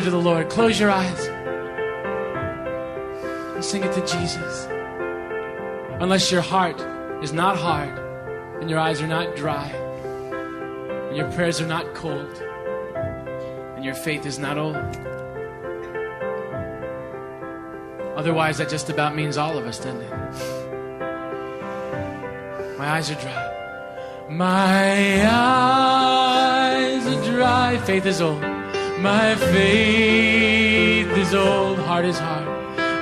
Together to the Lord. Close your eyes and sing it to Jesus. Unless your heart is not hard and your eyes are not dry and your prayers are not cold and your faith is not old. Otherwise, that just about means all of us, doesn't it? My eyes are dry. My eyes are dry. Faith is old. My faith is old. Heart is hard.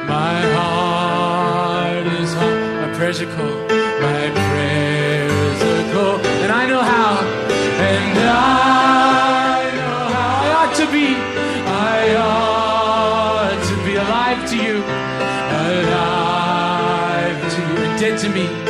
My heart is hard. My prayers are cold. My prayers are cold. And I know how. And I know how I ought to be. I ought to be alive to you. Alive to you. Dead to me.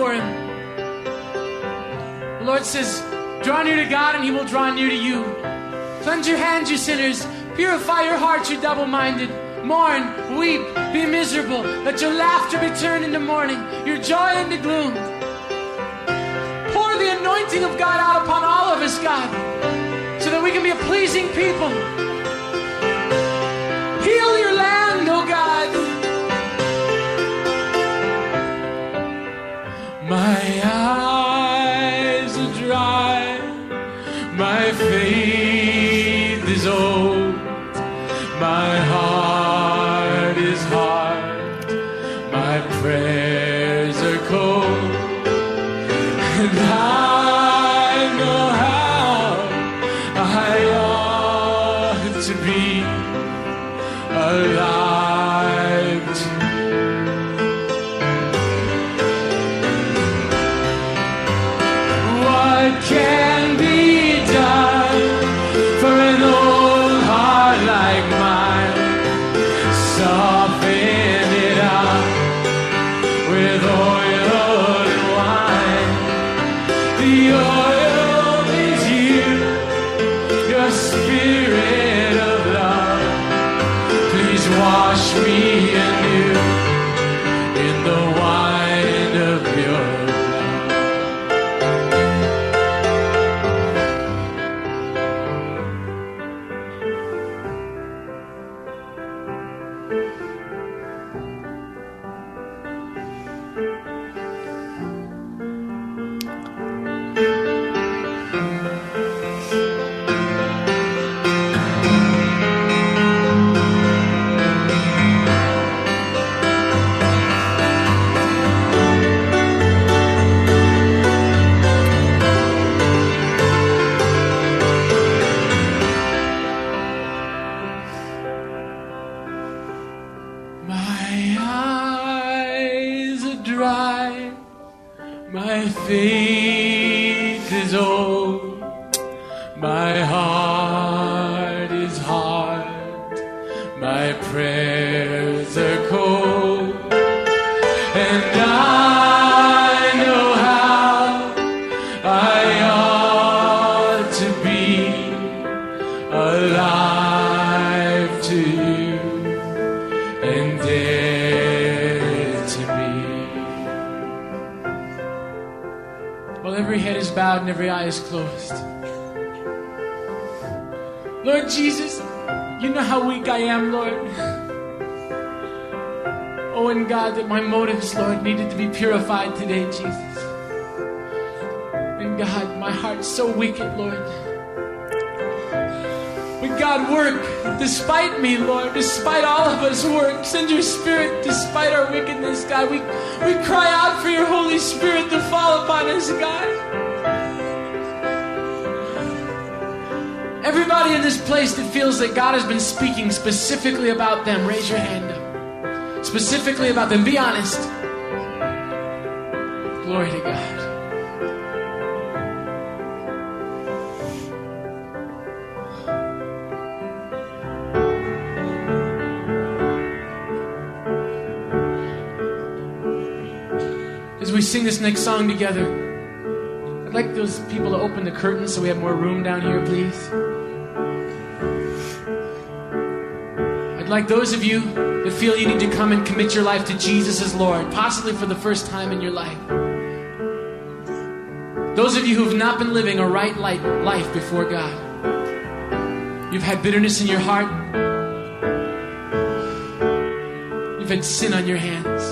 Before Him. The Lord says, Draw near to God, and He will draw near to you. Cleanse your hands, you sinners. Purify your hearts, you double minded. Mourn, weep, be miserable. Let your laughter be turned into mourning, your joy into gloom. Pour the anointing of God out upon all of us, God, so that we can be a pleasing people. thank you today, Jesus. And God, my heart's so wicked, Lord. But God, work despite me, Lord, despite all of us, work. Send your spirit despite our wickedness, God. We, we cry out for your Holy Spirit to fall upon us, God. Everybody in this place that feels that God has been speaking specifically about them, raise your hand up. Specifically about them, be honest. Glory to God. As we sing this next song together, I'd like those people to open the curtains so we have more room down here, please. I'd like those of you that feel you need to come and commit your life to Jesus as Lord, possibly for the first time in your life. Those of you who have not been living a right life before God. You've had bitterness in your heart. You've had sin on your hands.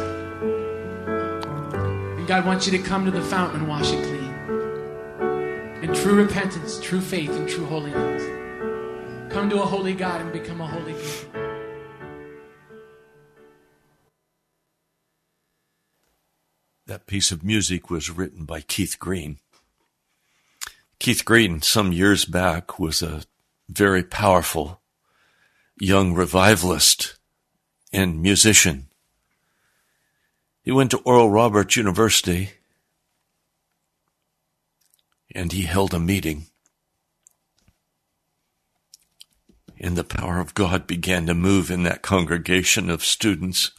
And God wants you to come to the fountain and wash it clean. In true repentance, true faith, and true holiness. Come to a holy God and become a holy people. That piece of music was written by Keith Green. Keith Green, some years back, was a very powerful young revivalist and musician. He went to Oral Roberts University and he held a meeting. And the power of God began to move in that congregation of students.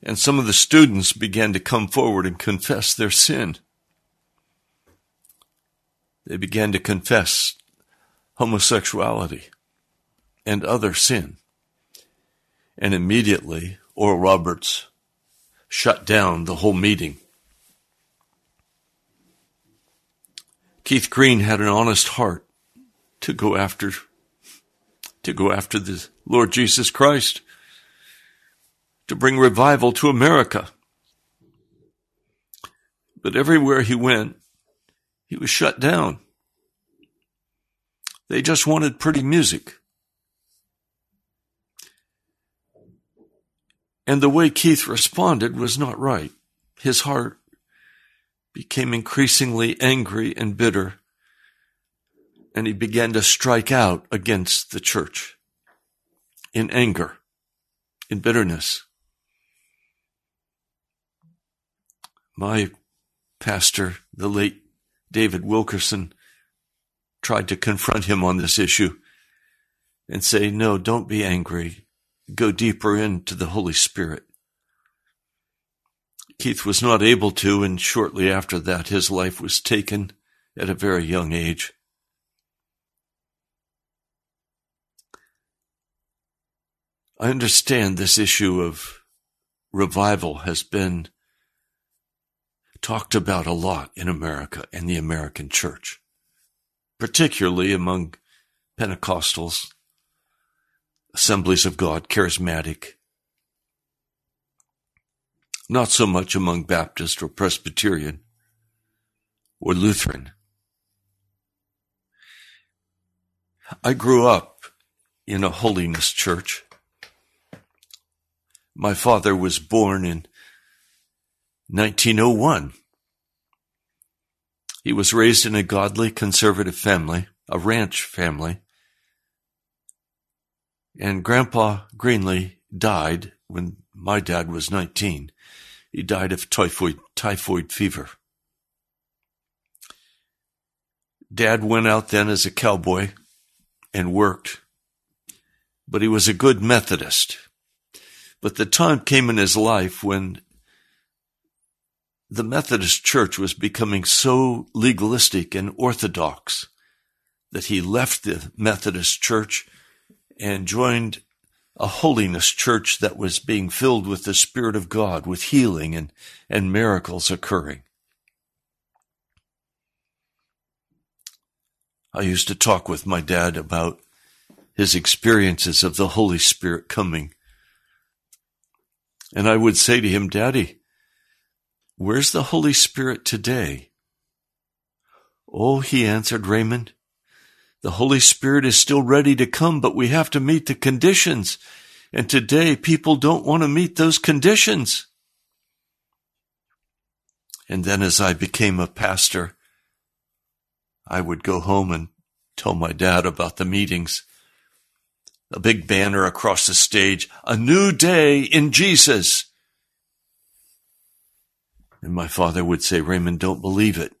And some of the students began to come forward and confess their sin. They began to confess homosexuality and other sin. And immediately, Oral Roberts shut down the whole meeting. Keith Green had an honest heart to go after to go after the Lord Jesus Christ to bring revival to America. But everywhere he went, he was shut down. They just wanted pretty music. And the way Keith responded was not right. His heart became increasingly angry and bitter, and he began to strike out against the church in anger, in bitterness. My pastor, the late David Wilkerson, tried to confront him on this issue and say, No, don't be angry. Go deeper into the Holy Spirit. Keith was not able to, and shortly after that, his life was taken at a very young age. I understand this issue of revival has been talked about a lot in America and the American church, particularly among Pentecostals Assemblies of God, charismatic. Not so much among Baptist or Presbyterian or Lutheran. I grew up in a holiness church. My father was born in 1901. He was raised in a godly conservative family, a ranch family. And Grandpa Greenlee died when my dad was 19. He died of typhoid, typhoid fever. Dad went out then as a cowboy and worked, but he was a good Methodist. But the time came in his life when the Methodist Church was becoming so legalistic and orthodox that he left the Methodist Church and joined a holiness church that was being filled with the Spirit of God, with healing and, and miracles occurring. I used to talk with my dad about his experiences of the Holy Spirit coming. And I would say to him, Daddy, where's the Holy Spirit today? Oh, he answered, Raymond, the Holy Spirit is still ready to come, but we have to meet the conditions. And today people don't want to meet those conditions. And then as I became a pastor, I would go home and tell my dad about the meetings. A big banner across the stage, a new day in Jesus. And my father would say, Raymond, don't believe it.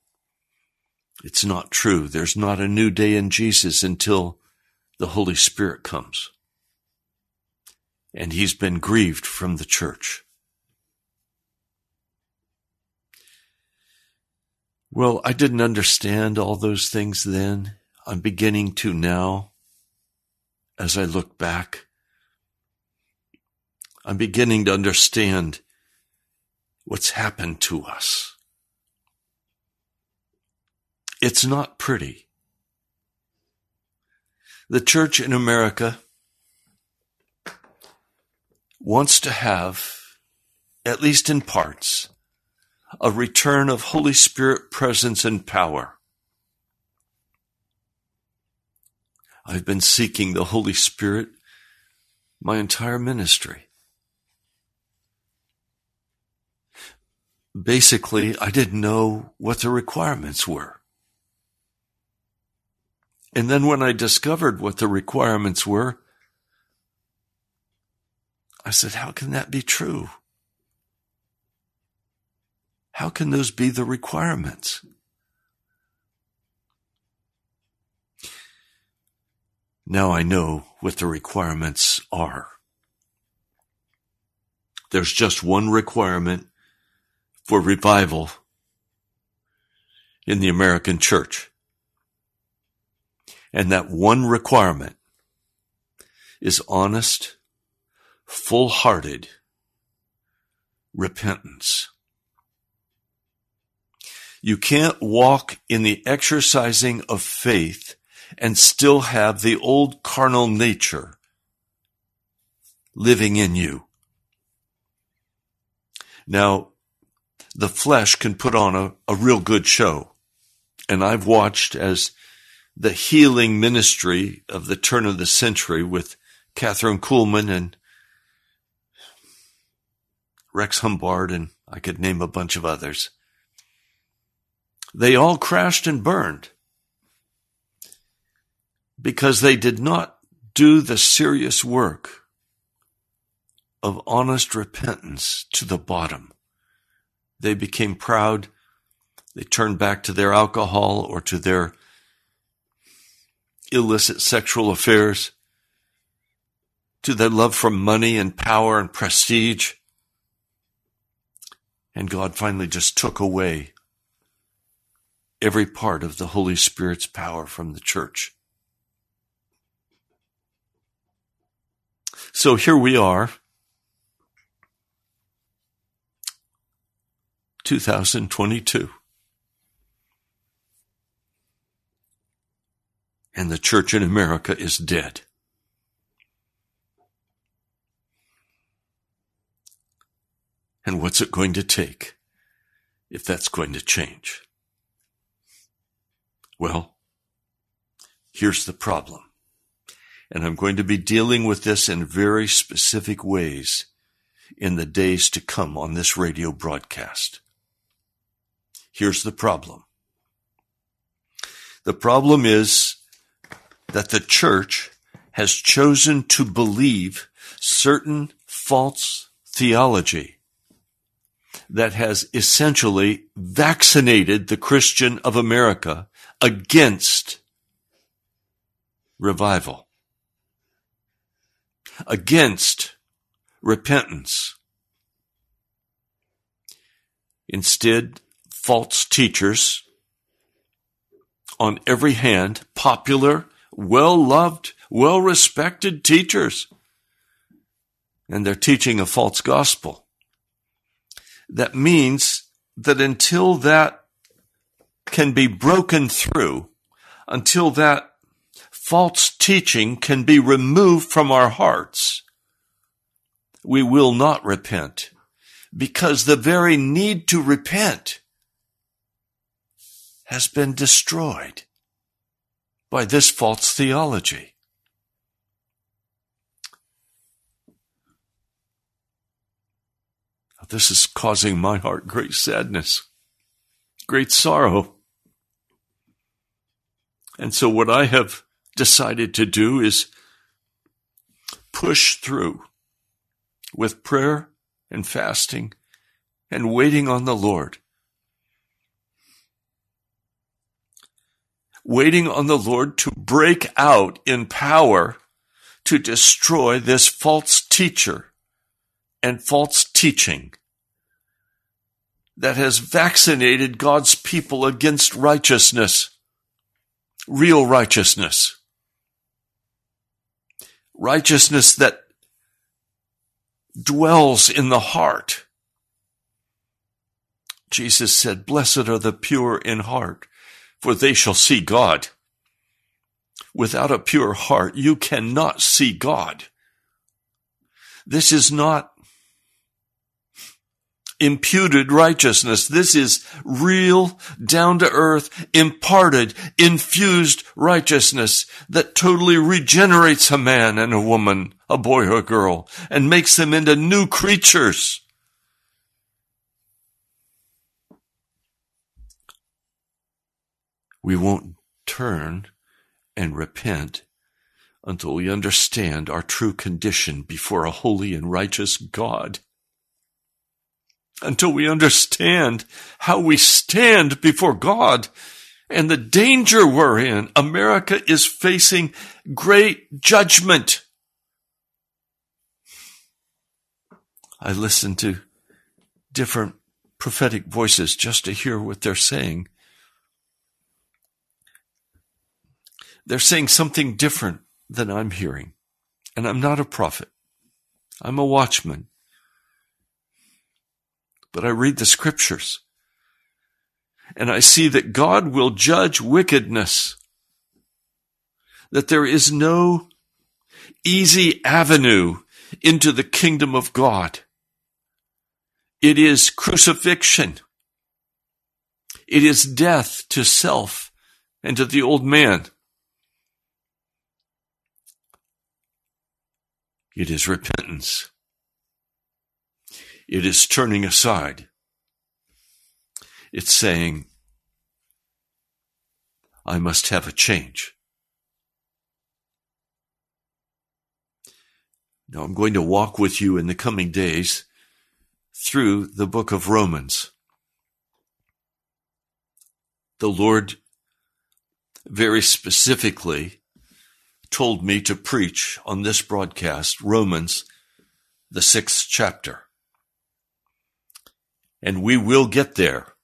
It's not true. There's not a new day in Jesus until the Holy Spirit comes. And he's been grieved from the church. Well, I didn't understand all those things then. I'm beginning to now as I look back. I'm beginning to understand what's happened to us. It's not pretty. The church in America wants to have, at least in parts, a return of Holy Spirit presence and power. I've been seeking the Holy Spirit my entire ministry. Basically, I didn't know what the requirements were. And then when I discovered what the requirements were, I said, how can that be true? How can those be the requirements? Now I know what the requirements are. There's just one requirement for revival in the American church. And that one requirement is honest, full-hearted repentance. You can't walk in the exercising of faith and still have the old carnal nature living in you. Now, the flesh can put on a, a real good show. And I've watched as the healing ministry of the turn of the century with Kathryn Kuhlman and Rex Humbard, and I could name a bunch of others. They all crashed and burned because they did not do the serious work of honest repentance to the bottom. They became proud. They turned back to their alcohol or to their illicit sexual affairs, to their love for money and power and prestige. And God finally just took away every part of the Holy Spirit's power from the church. So here we are, 2022. And the church in America is dead. And what's it going to take if that's going to change? Well, here's the problem. And I'm going to be dealing with this in very specific ways in the days to come on this radio broadcast. Here's the problem. The problem is that the church has chosen to believe certain false theology that has essentially vaccinated the Christian of America against revival, against repentance. Instead, false teachers on every hand, popular, well loved, well respected teachers. And they're teaching a false gospel. That means that until that can be broken through, until that false teaching can be removed from our hearts, we will not repent because the very need to repent has been destroyed by this false theology. This is causing my heart great sadness, great sorrow. And so what I have decided to do is push through with prayer and fasting and waiting on the Lord waiting on the Lord to break out in power to destroy this false teacher and false teaching that has vaccinated God's people against righteousness, real righteousness, righteousness that dwells in the heart. Jesus said, blessed are the pure in heart, for they shall see God. Without a pure heart, you cannot see God. This is not imputed righteousness. This is real, down to earth, imparted, infused righteousness that totally regenerates a man and a woman, a boy or a girl, and makes them into new creatures. We won't turn and repent until we understand our true condition before a holy and righteous God. Until we understand how we stand before God and the danger we're in. America is facing great judgment. I listen to different prophetic voices just to hear what they're saying. They're saying something different than I'm hearing. And I'm not a prophet. I'm a watchman. But I read the scriptures and I see that God will judge wickedness, that there is no easy avenue into the kingdom of God. It is crucifixion. It is death to self and to the old man. It is repentance. It is turning aside. It's saying, I must have a change. Now I'm going to walk with you in the coming days through the book of Romans. The Lord very specifically told me to preach on this broadcast Romans, the sixth chapter. And we will get there.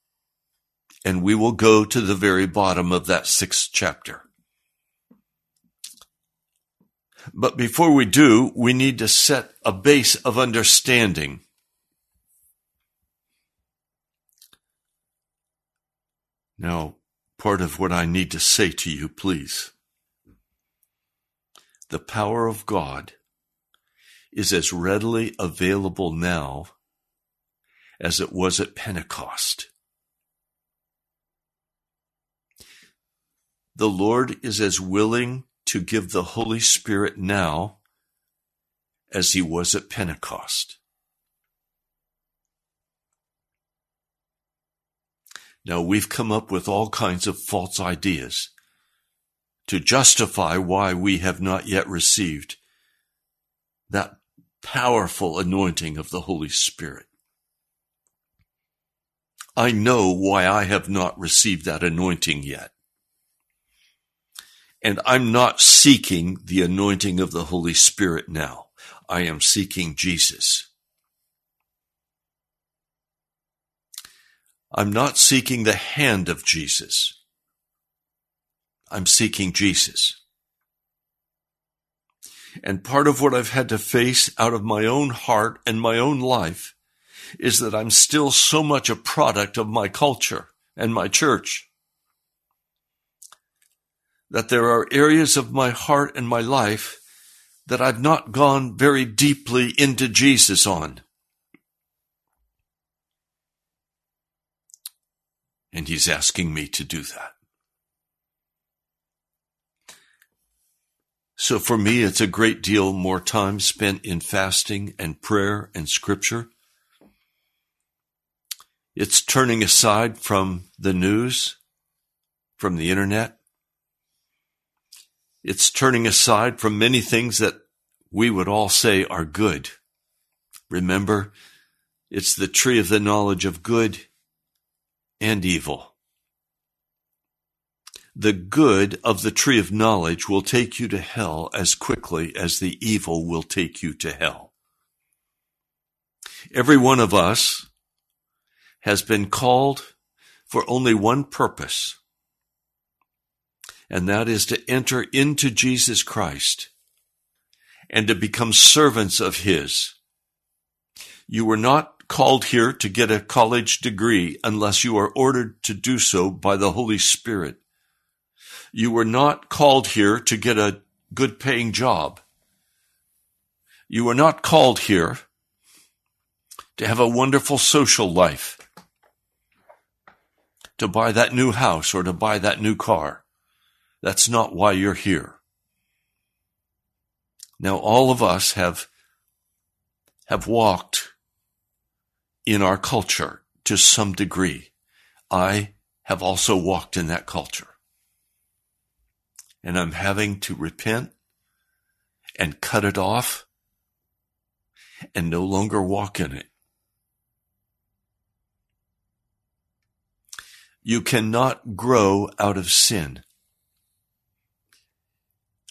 And we will go to the very bottom of that sixth chapter. But before we do, we need to set a base of understanding. Now, part of what I need to say to you, please the power of God is as readily available now as it was at Pentecost. The Lord is as willing to give the Holy Spirit now as he was at Pentecost. Now we've come up with all kinds of false ideas to justify why we have not yet received that powerful anointing of the Holy Spirit. I know why I have not received that anointing yet. And I'm not seeking the anointing of the Holy Spirit now. I am seeking Jesus. I'm not seeking the hand of Jesus. I'm seeking Jesus. And part of what I've had to face out of my own heart and my own life is that I'm still so much a product of my culture and my church. That there are areas of my heart and my life that I've not gone very deeply into Jesus on. And he's asking me to do that. So for me, it's a great deal more time spent in fasting and prayer and scripture. It's turning aside from the news, from the internet. It's turning aside from many things that we would all say are good. Remember, it's the tree of the knowledge of good and evil. The good of the tree of knowledge will take you to hell as quickly as the evil will take you to hell. Every one of us has been called for only one purpose, and that is to enter into Jesus Christ and to become servants of His. You were not called here to get a college degree unless you are ordered to do so by the Holy Spirit. You were not called here to get a good paying job. You were not called here to have a wonderful social life, to buy that new house or to buy that new car. That's not why you're here. Now all of us have, have walked in our culture to some degree. I have also walked in that culture. And I'm having to repent and cut it off and no longer walk in it. You cannot grow out of sin.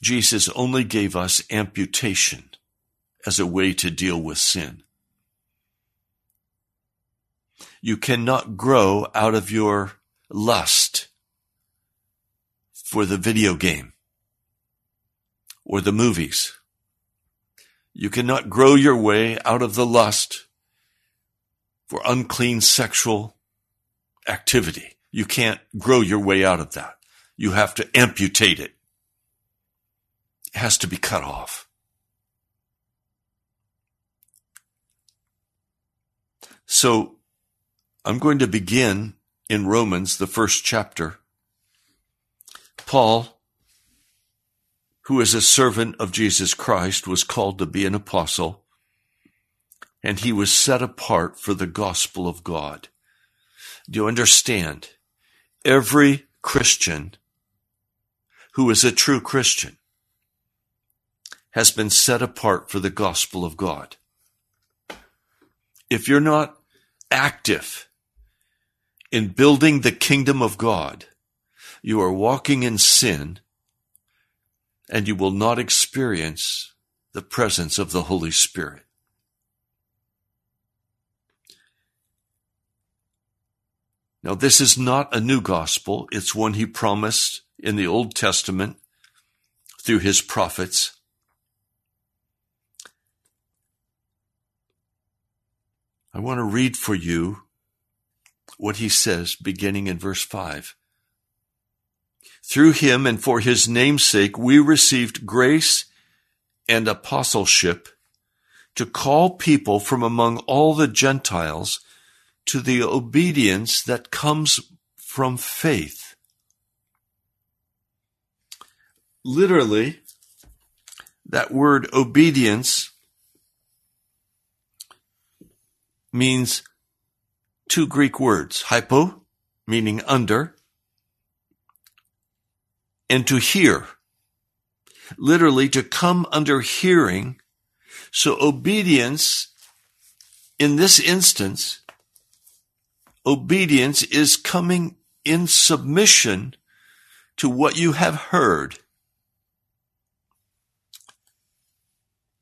Jesus only gave us amputation as a way to deal with sin. You cannot grow out of your lust for the video game or the movies. You cannot grow your way out of the lust for unclean sexual activity. You can't grow your way out of that. You have to amputate it. It has to be cut off. So I'm going to begin in Romans, the first chapter. Paul, who is a servant of Jesus Christ, was called to be an apostle, and he was set apart for the gospel of God. Do you understand? Every Christian who is a true Christian has been set apart for the gospel of God. If you're not active in building the kingdom of God, you are walking in sin and you will not experience the presence of the Holy Spirit. Now, this is not a new gospel. It's one he promised in the Old Testament through his prophets. I want to read for you what he says beginning in verse 5. Through him and for his name's sake, we received grace and apostleship to call people from among all the Gentiles to the obedience that comes from faith. Literally, that word obedience means two Greek words, hypo, meaning under, and to hear, literally to come under hearing. So obedience in this instance, obedience is coming in submission to what you have heard.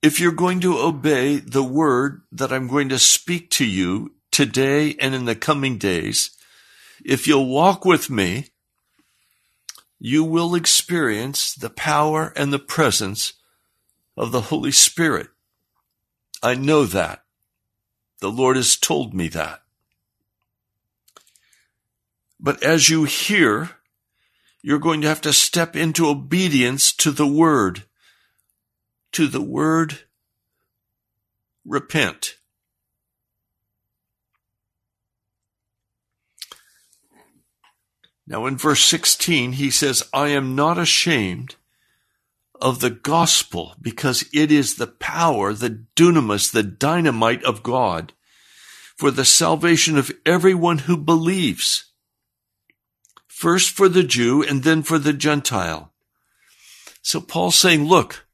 If you're going to obey the word that I'm going to speak to you today and in the coming days, if you'll walk with me, you will experience the power and the presence of the Holy Spirit. I know that. The Lord has told me that. But as you hear, you're going to have to step into obedience to the word, to the word repent. Now in verse 16, he says, I am not ashamed of the gospel because it is the power, the dunamis, the dynamite of God for the salvation of everyone who believes. First for the Jew and then for the Gentile. So Paul's saying, look,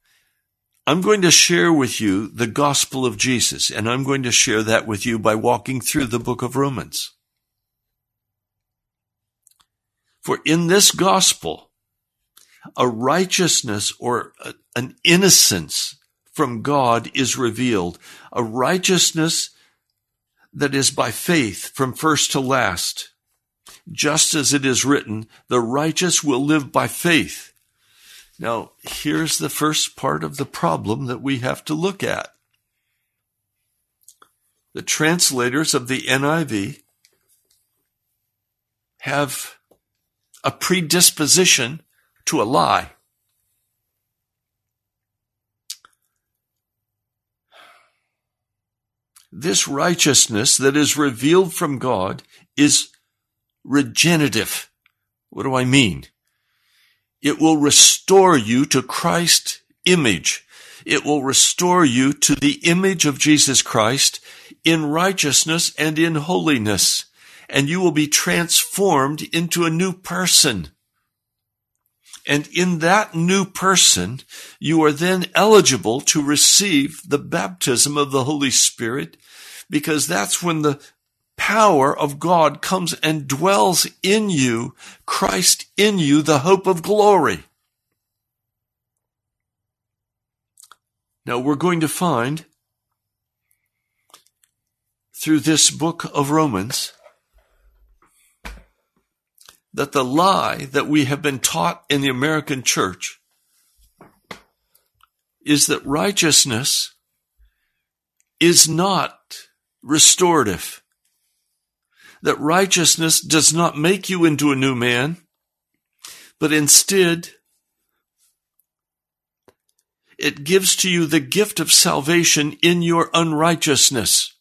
I'm going to share with you the gospel of Jesus, and I'm going to share that with you by walking through the book of Romans. For in this gospel, a righteousness or a, an innocence from God is revealed, a righteousness that is by faith from first to last. Just as it is written, the righteous will live by faith. Now, here's the first part of the problem that we have to look at. The translators of the NIV have a predisposition to a lie. This righteousness that is revealed from God is regenerative. What do I mean? It will restore you to Christ's image. It will restore you to the image of Jesus Christ in righteousness and in holiness and you will be transformed into a new person. And in that new person, you are then eligible to receive the baptism of the Holy Spirit because that's when the power of God comes and dwells in you, Christ in you, the hope of glory. Now we're going to find through this book of Romans that the lie that we have been taught in the American church is that righteousness is not restorative. That righteousness does not make you into a new man, but instead it gives to you the gift of salvation in your unrighteousness.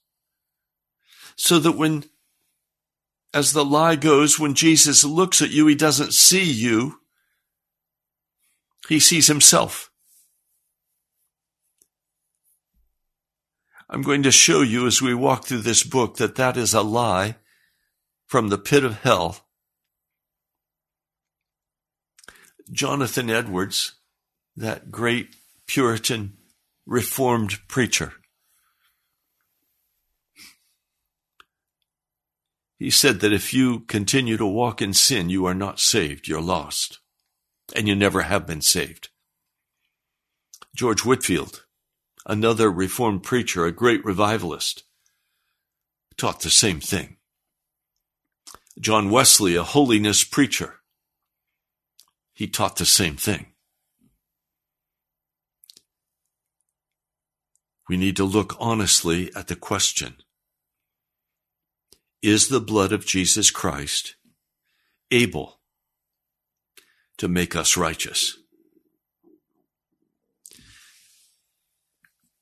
So that when as the lie goes, when Jesus looks at you, he doesn't see you. He sees himself. I'm going to show you as we walk through this book that that is a lie from the pit of hell. Jonathan Edwards, that great Puritan Reformed preacher, He said that if you continue to walk in sin, you are not saved, you're lost. And you never have been saved. George Whitefield, another Reformed preacher, a great revivalist, taught the same thing. John Wesley, a holiness preacher, he taught the same thing. We need to look honestly at the question is the blood of Jesus Christ able to make us righteous?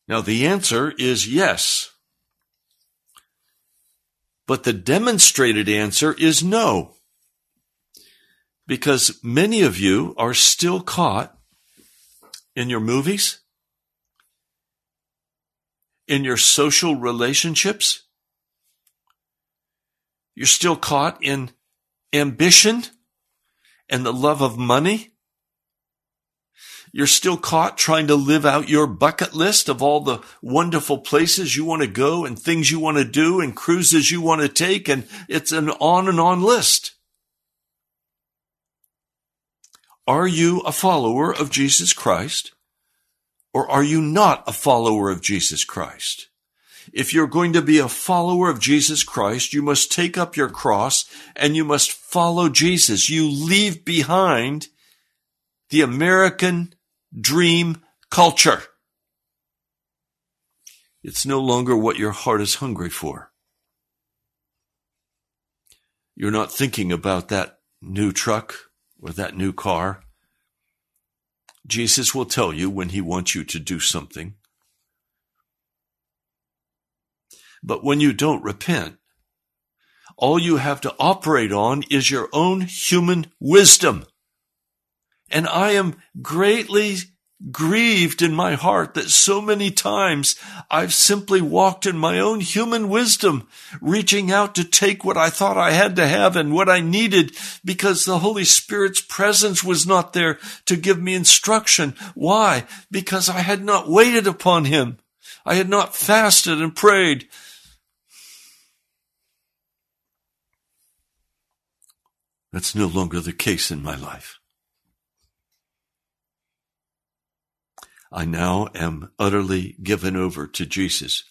Now, the answer is yes. But the demonstrated answer is no. Because many of you are still caught in your movies, in your social relationships. You're still caught in ambition and the love of money. You're still caught trying to live out your bucket list of all the wonderful places you want to go and things you want to do and cruises you want to take. And it's an on and on list. Are you a follower of Jesus Christ or are you not a follower of Jesus Christ? If you're going to be a follower of Jesus Christ, you must take up your cross and you must follow Jesus. You leave behind the American dream culture. It's no longer what your heart is hungry for. You're not thinking about that new truck or that new car. Jesus will tell you when he wants you to do something. But when you don't repent, all you have to operate on is your own human wisdom. And I am greatly grieved in my heart that so many times I've simply walked in my own human wisdom, reaching out to take what I thought I had to have and what I needed because the Holy Spirit's presence was not there to give me instruction. Why? Because I had not waited upon Him. I had not fasted and prayed. That's no longer the case in my life. I now am utterly given over to Jesus.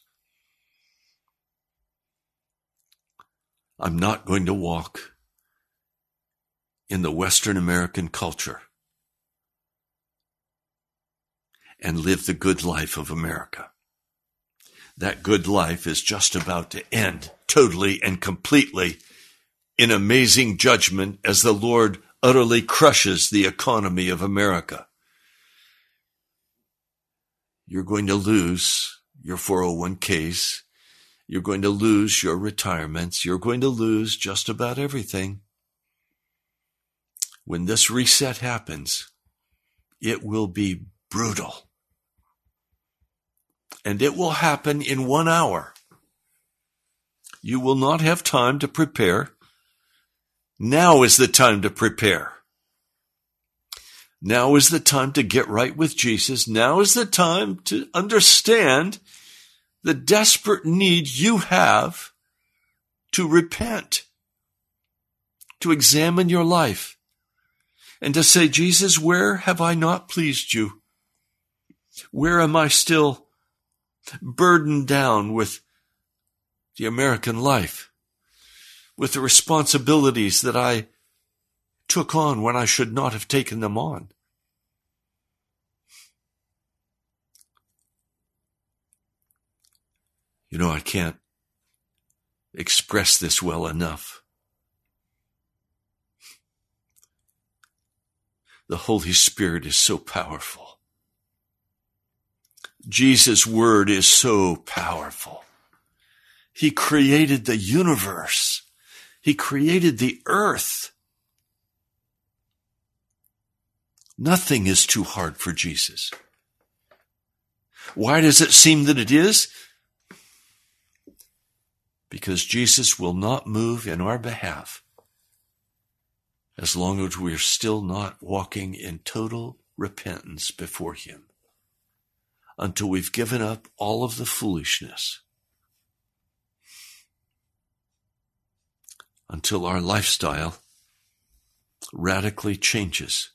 I'm not going to walk in the Western American culture and live the good life of America. That good life is just about to end totally and completely in amazing judgment as the Lord utterly crushes the economy of America you're going to lose your 401ks. You're going to lose your retirements. You're going to lose just about everything. When this reset happens, it will be brutal. And it will happen in one hour. You will not have time to prepare. Now is the time to prepare. Now is the time to get right with Jesus. Now is the time to understand the desperate need you have to repent, to examine your life, and to say, Jesus, where have I not pleased you? Where am I still burdened down with the American life, with the responsibilities that I took on when I should not have taken them on. You know, I can't express this well enough. The Holy Spirit is so powerful. Jesus' word is so powerful. He created the universe. He created the earth. Nothing is too hard for Jesus. Why does it seem that it is? Because Jesus will not move in our behalf as long as we're still not walking in total repentance before Him until we've given up all of the foolishness, until our lifestyle radically changes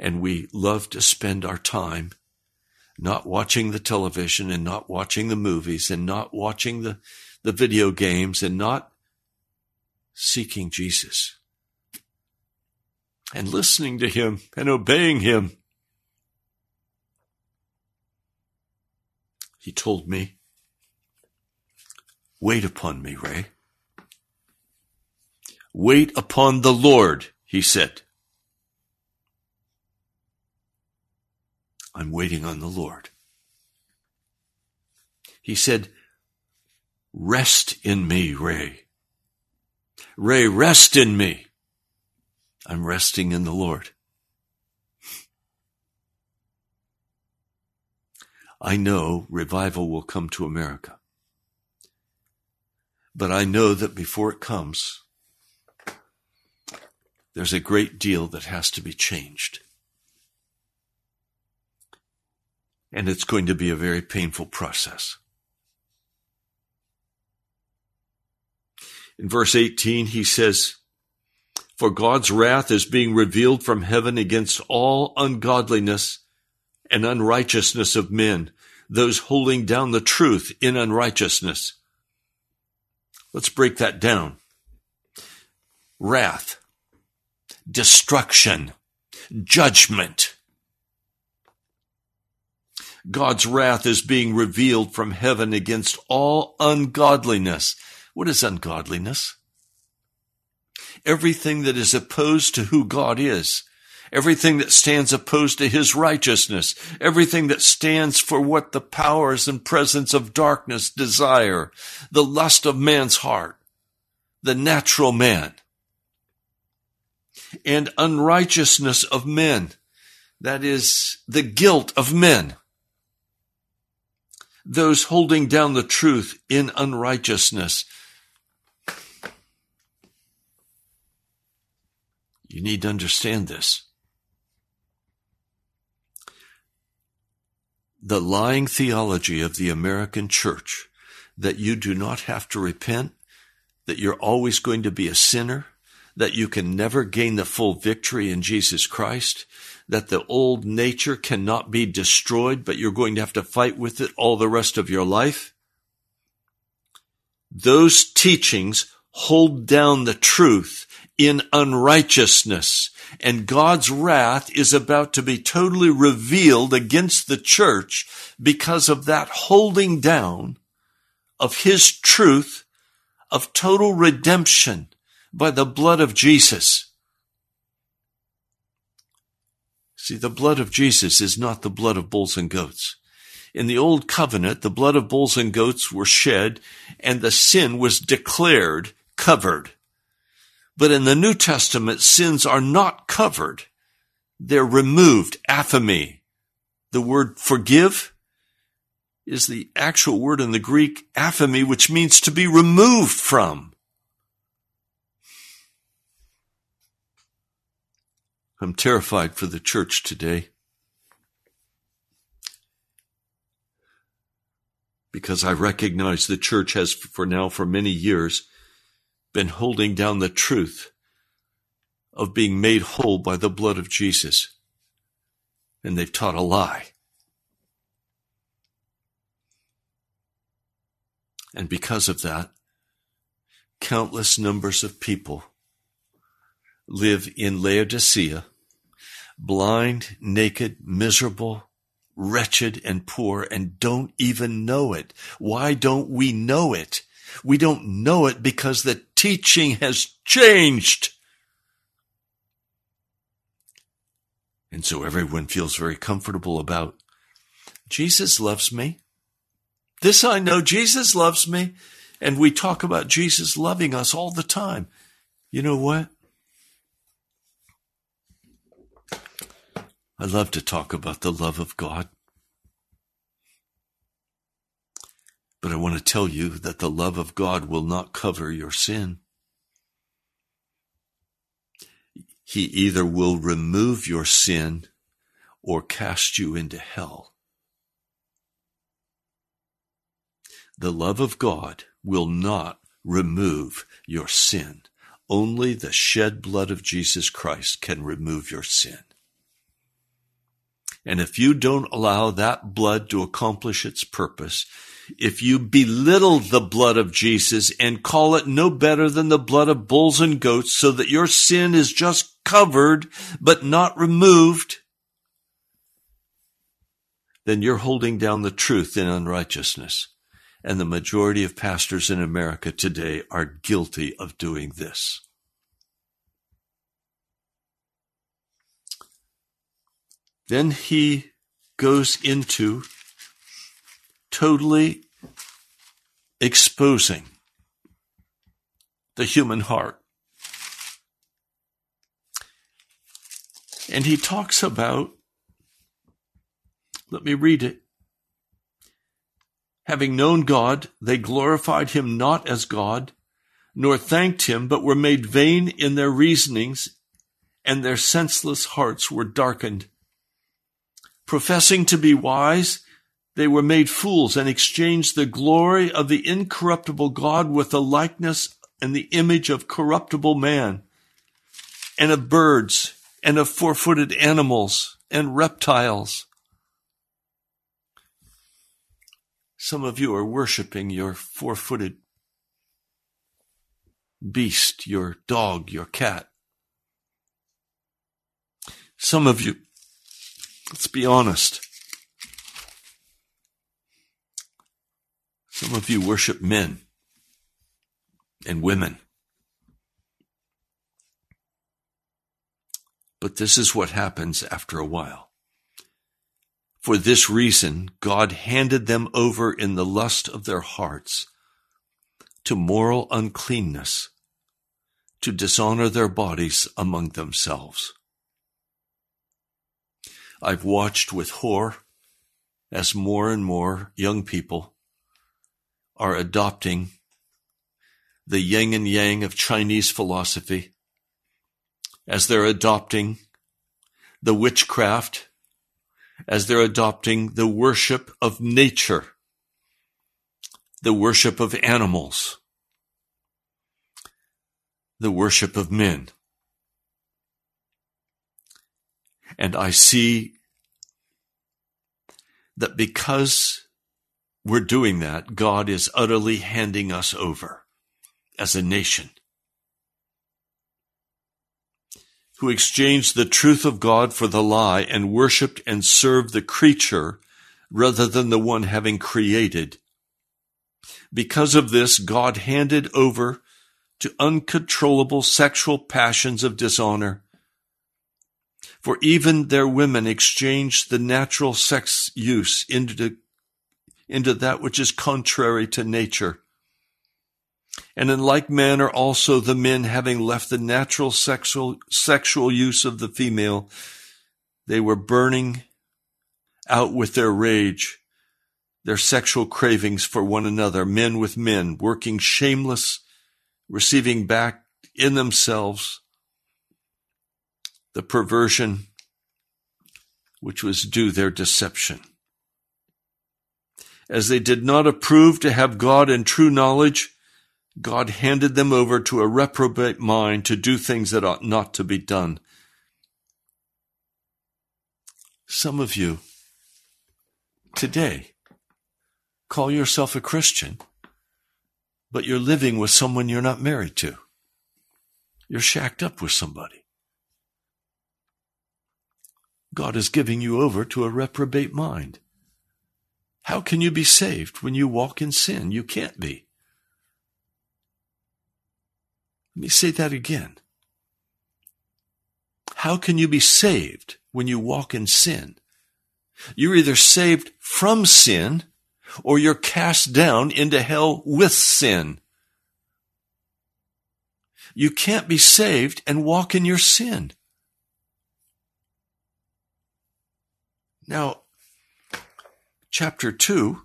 and we love to spend our time not watching the television and not watching the movies and not watching the, the video games and not seeking Jesus and listening to him and obeying him. He told me, wait upon me, Ray. Wait upon the Lord, he said. I'm waiting on the Lord. He said, Rest in me, Ray. Ray, rest in me. I'm resting in the Lord. I know revival will come to America. But I know that before it comes, there's a great deal that has to be changed. And it's going to be a very painful process. In verse 18, he says, For God's wrath is being revealed from heaven against all ungodliness and unrighteousness of men, those holding down the truth in unrighteousness. Let's break that down. Wrath, destruction, judgment. God's wrath is being revealed from heaven against all ungodliness. What is ungodliness? Everything that is opposed to who God is everything that stands opposed to his righteousness, everything that stands for what the powers and presence of darkness desire, the lust of man's heart, the natural man, and unrighteousness of men, that is, the guilt of men. Those holding down the truth in unrighteousness. You need to understand this. the lying theology of the American church that you do not have to repent, that you're always going to be a sinner, that you can never gain the full victory in Jesus Christ, that the old nature cannot be destroyed, but you're going to have to fight with it all the rest of your life. Those teachings hold down the truth in unrighteousness and God's wrath is about to be totally revealed against the church because of that holding down of his truth of total redemption by the blood of Jesus. See, the blood of Jesus is not the blood of bulls and goats. In the old covenant, the blood of bulls and goats were shed and the sin was declared covered. But in the New Testament, sins are not covered. They're removed. Aphiemi. The word forgive is the actual word in the Greek, aphiemi, which means to be removed from. I'm terrified for the church today because I recognize the church has for now for many years been holding down the truth of being made whole by the blood of Jesus. And they've taught a lie. And because of that, countless numbers of people live in Laodicea, blind, naked, miserable, wretched, and poor, and don't even know it. Why don't we know it? We don't know it because the teaching has changed. And so everyone feels very comfortable about Jesus loves me. This I know, Jesus loves me. And we talk about Jesus loving us all the time. You know what? I love to talk about the love of God. But I want to tell you that the love of God will not cover your sin. He either will remove your sin or cast you into hell. The love of God will not remove your sin. Only the shed blood of Jesus Christ can remove your sin. And if you don't allow that blood to accomplish its purpose, if you belittle the blood of Jesus and call it no better than the blood of bulls and goats so that your sin is just covered but not removed, then you're holding down the truth in unrighteousness. And the majority of pastors in America today are guilty of doing this. Then he goes into totally exposing the human heart. And he talks about, let me read it. Having known God, they glorified him not as God, nor thanked him, but were made vain in their reasonings, and their senseless hearts were darkened. Professing to be wise, they were made fools and exchanged the glory of the incorruptible God with the likeness and the image of corruptible man, and of birds, and of four footed animals, and reptiles. Some of you are worshiping your four footed beast, your dog, your cat. Some of you, let's be honest, some of you worship men and women. But this is what happens after a while. For this reason, God handed them over in the lust of their hearts to moral uncleanness, to dishonor their bodies among themselves. I've watched with horror as more and more young people are adopting the yin and yang of Chinese philosophy as they're adopting the witchcraft, as they're adopting the worship of nature, the worship of animals, the worship of men. And I see that because we're doing that, God is utterly handing us over as a nation who exchanged the truth of God for the lie and worshiped and served the creature rather than the one having created. Because of this, God handed over to uncontrollable sexual passions of dishonor. For even their women exchanged the natural sex use into, into that which is contrary to nature. And in like manner also the men having left the natural sexual, sexual use of the female, they were burning out with their rage, their sexual cravings for one another, men with men, working shameless, receiving back in themselves the perversion which was due their deception. As they did not approve to have God in true knowledge, God handed them over to a reprobate mind to do things that ought not to be done. Some of you today call yourself a Christian, but you're living with someone you're not married to. You're shacked up with somebody. God is giving you over to a reprobate mind. How can you be saved when you walk in sin? You can't be. Let me say that again. How can you be saved when you walk in sin? You're either saved from sin or you're cast down into hell with sin. You can't be saved and walk in your sin. Now, chapter 2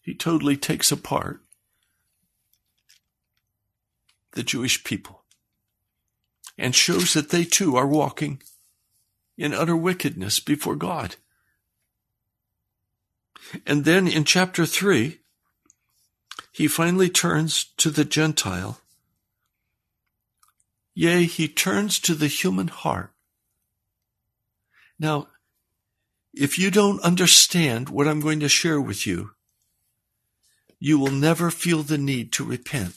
he totally takes apart the Jewish people and shows that they too are walking in utter wickedness before God. And then in chapter 3, he finally turns to the Gentile. Yea, he turns to the human heart. Now, if you don't understand what I'm going to share with you, you will never feel the need to repent.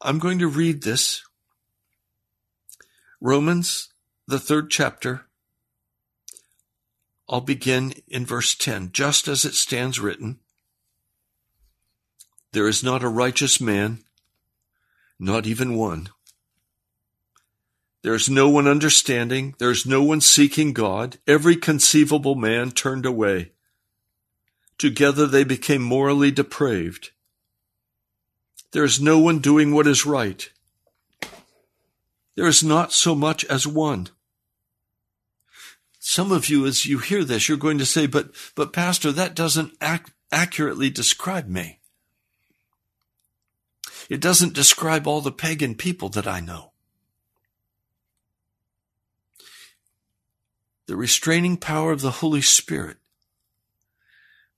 I'm going to read this. Romans, the third chapter. I'll begin in verse 10. Just as it stands written, there is not a righteous man, not even one. There's no one understanding. There's no one seeking God. Every conceivable man turned away. Together they became morally depraved. There is no one doing what is right. There is not so much as one. Some of you, as you hear this, you're going to say, but, but pastor, that doesn't ac- accurately describe me. It doesn't describe all the pagan people that I know. The restraining power of the Holy Spirit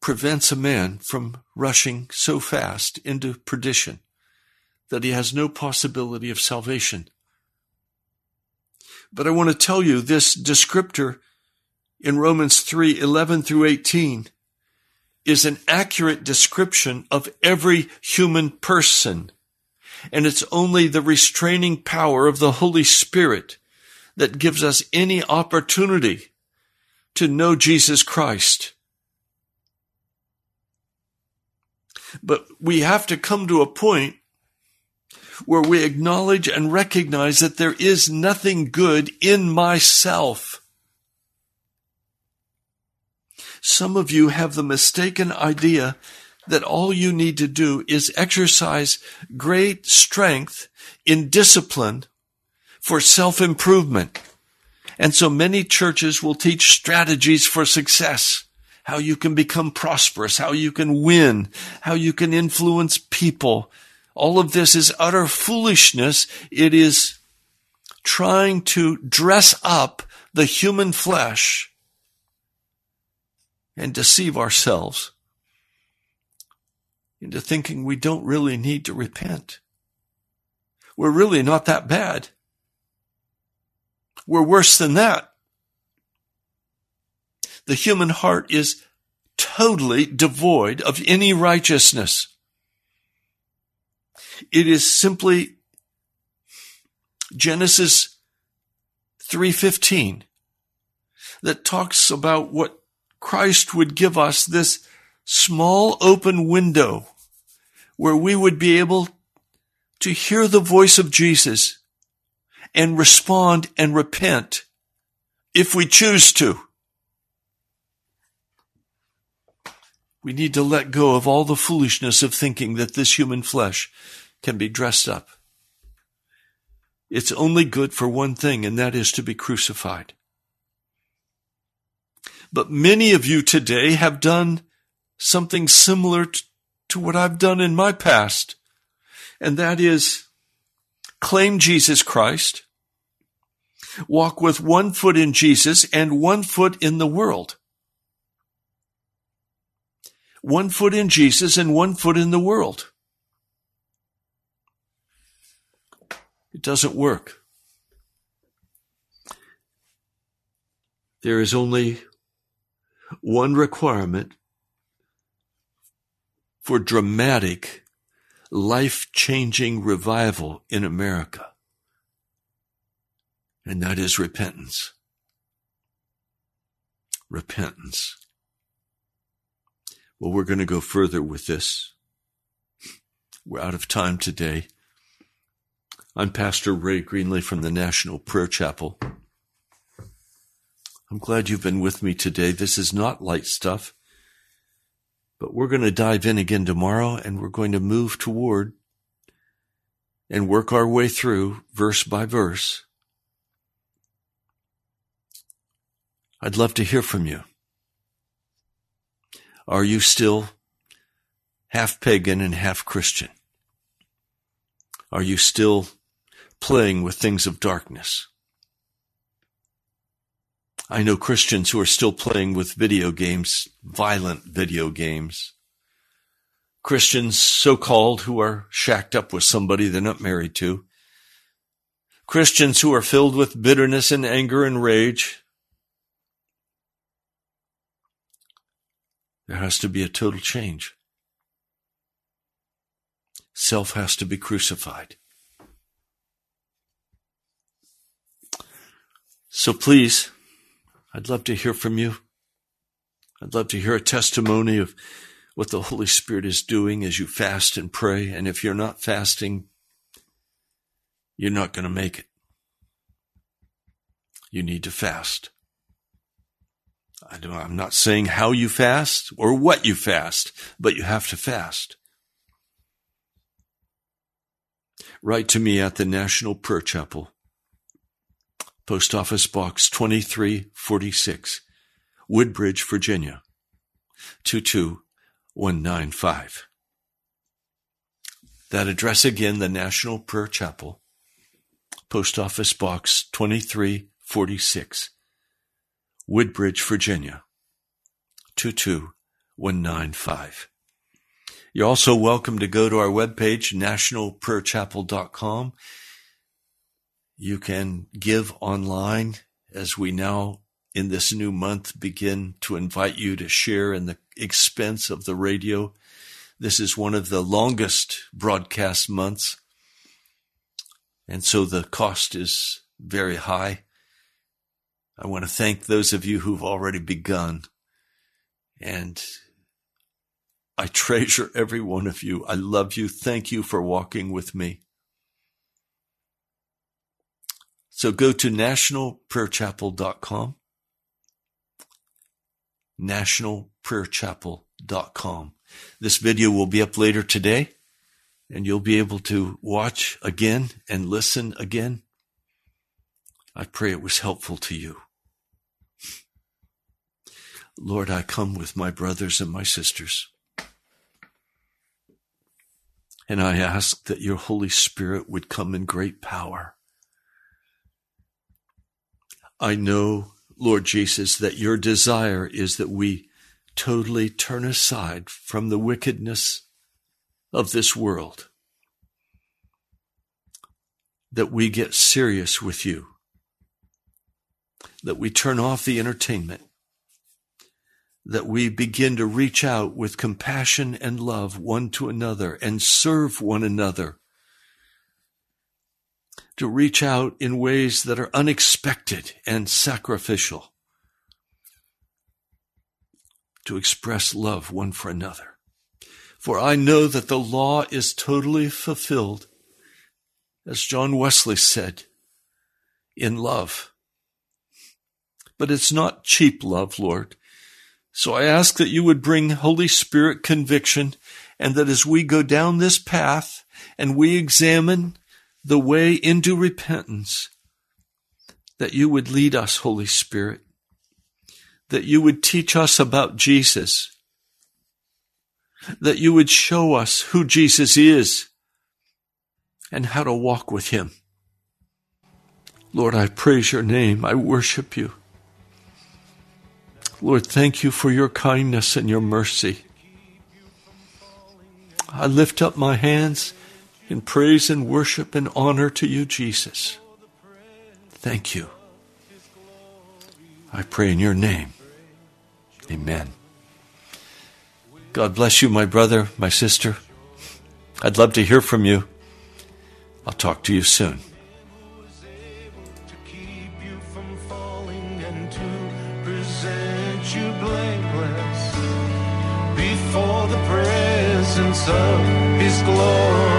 prevents a man from rushing so fast into perdition that he has no possibility of salvation. But I want to tell you this descriptor in Romans 3 11 through 18 is an accurate description of every human person. And it's only the restraining power of the Holy Spirit that gives us any opportunity to know Jesus Christ. But we have to come to a point where we acknowledge and recognize that there is nothing good in myself. Some of you have the mistaken idea that all you need to do is exercise great strength in discipline for self-improvement. And so many churches will teach strategies for success, how you can become prosperous, how you can win, how you can influence people. All of this is utter foolishness. It is trying to dress up the human flesh and deceive ourselves into thinking we don't really need to repent. We're really not that bad. We're worse than that. The human heart is totally devoid of any righteousness. It is simply Genesis 3:15 that talks about what Christ would give us this small open window where we would be able to hear the voice of Jesus and respond and repent if we choose to. We need to let go of all the foolishness of thinking that this human flesh can be dressed up. It's only good for one thing, and that is to be crucified. But many of you today have done something similar to what I've done in my past, and that is claim Jesus Christ, walk with one foot in Jesus and one foot in the world. One foot in Jesus and one foot in the world. It doesn't work. There is only one requirement for dramatic, life changing revival in America, and that is repentance. Repentance. Well, we're going to go further with this. We're out of time today. I'm Pastor Ray Greenley from the National Prayer Chapel. I'm glad you've been with me today. This is not light stuff, but we're going to dive in again tomorrow and we're going to move toward and work our way through verse by verse. I'd love to hear from you. Are you still half pagan and half Christian? Are you still playing with things of darkness? I know Christians who are still playing with video games, violent video games. Christians, so called, who are shacked up with somebody they're not married to. Christians who are filled with bitterness and anger and rage. There has to be a total change. Self has to be crucified. So please, I'd love to hear from you. I'd love to hear a testimony of what the Holy Spirit is doing as you fast and pray. And if you're not fasting, you're not going to make it. You need to fast. I I'm not saying how you fast or what you fast, but you have to fast. Write to me at the National Prayer Chapel, Post Office Box 2346, Woodbridge, Virginia 22195. That address again, the National Prayer Chapel, Post Office Box 2346, Woodbridge, Virginia 22195. You're also welcome to go to our webpage, nationalprayerchapel.com. You can give online as we now in this new month begin to invite you to share in the expense of the radio. This is one of the longest broadcast months. And so the cost is very high. I want to thank those of you who've already begun. And I treasure every one of you. I love you. Thank you for walking with me. So go to nationalprayerchapel.com, nationalprayerchapel.com. This video will be up later today and you'll be able to watch again and listen again. I pray it was helpful to you. Lord, I come with my brothers and my sisters. And I ask that your Holy Spirit would come in great power. I know, Lord Jesus, that your desire is that we totally turn aside from the wickedness of this world, that we get serious with you, that we turn off the entertainment, that we begin to reach out with compassion and love one to another and serve one another. To reach out in ways that are unexpected and sacrificial. To express love one for another. For I know that the law is totally fulfilled, as John Wesley said, in love. But it's not cheap love, Lord. So I ask that you would bring Holy Spirit conviction and that as we go down this path and we examine the way into repentance, that you would lead us, Holy Spirit, that you would teach us about Jesus, that you would show us who Jesus is and how to walk with him. Lord, I praise your name. I worship you. Lord, thank you for your kindness and your mercy. I lift up my hands in praise and worship and honor to you, Jesus. Thank you. I pray in your name. Amen. God bless you, my brother, my sister. I'd love to hear from you. I'll talk to you soon. of His glory.